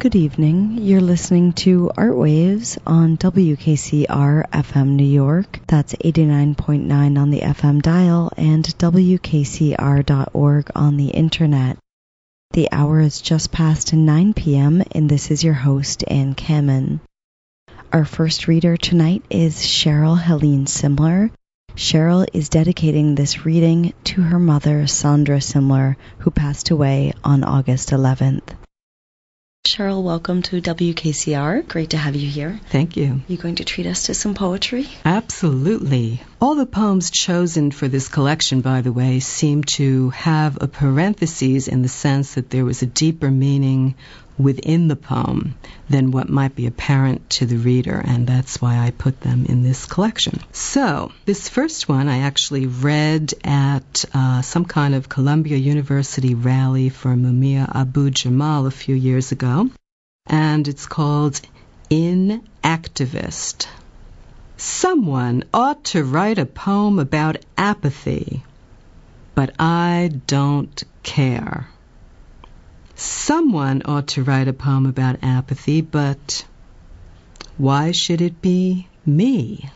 Good evening. You're listening to Art Waves on WKCR FM New York. That's 89.9 on the FM dial and WKCR.org on the internet. The hour is just past 9 p.m. and this is your host, Ann Kamen. Our first reader tonight is Cheryl Helene Simler. Cheryl is dedicating this reading to her mother, Sandra Simler, who passed away on August 11th. Cheryl, welcome to WKCR. Great to have you here. Thank you. You going to treat us to some poetry? Absolutely. All the poems chosen for this collection, by the way, seem to have a parenthesis in the sense that there was a deeper meaning within the poem than what might be apparent to the reader, and that's why I put them in this collection. So, this first one I actually read at uh, some kind of Columbia University rally for Mumia Abu Jamal a few years ago, and it's called Inactivist. Someone ought to write a poem about apathy, but I don't care. Someone ought to write a poem about apathy, but why should it be me?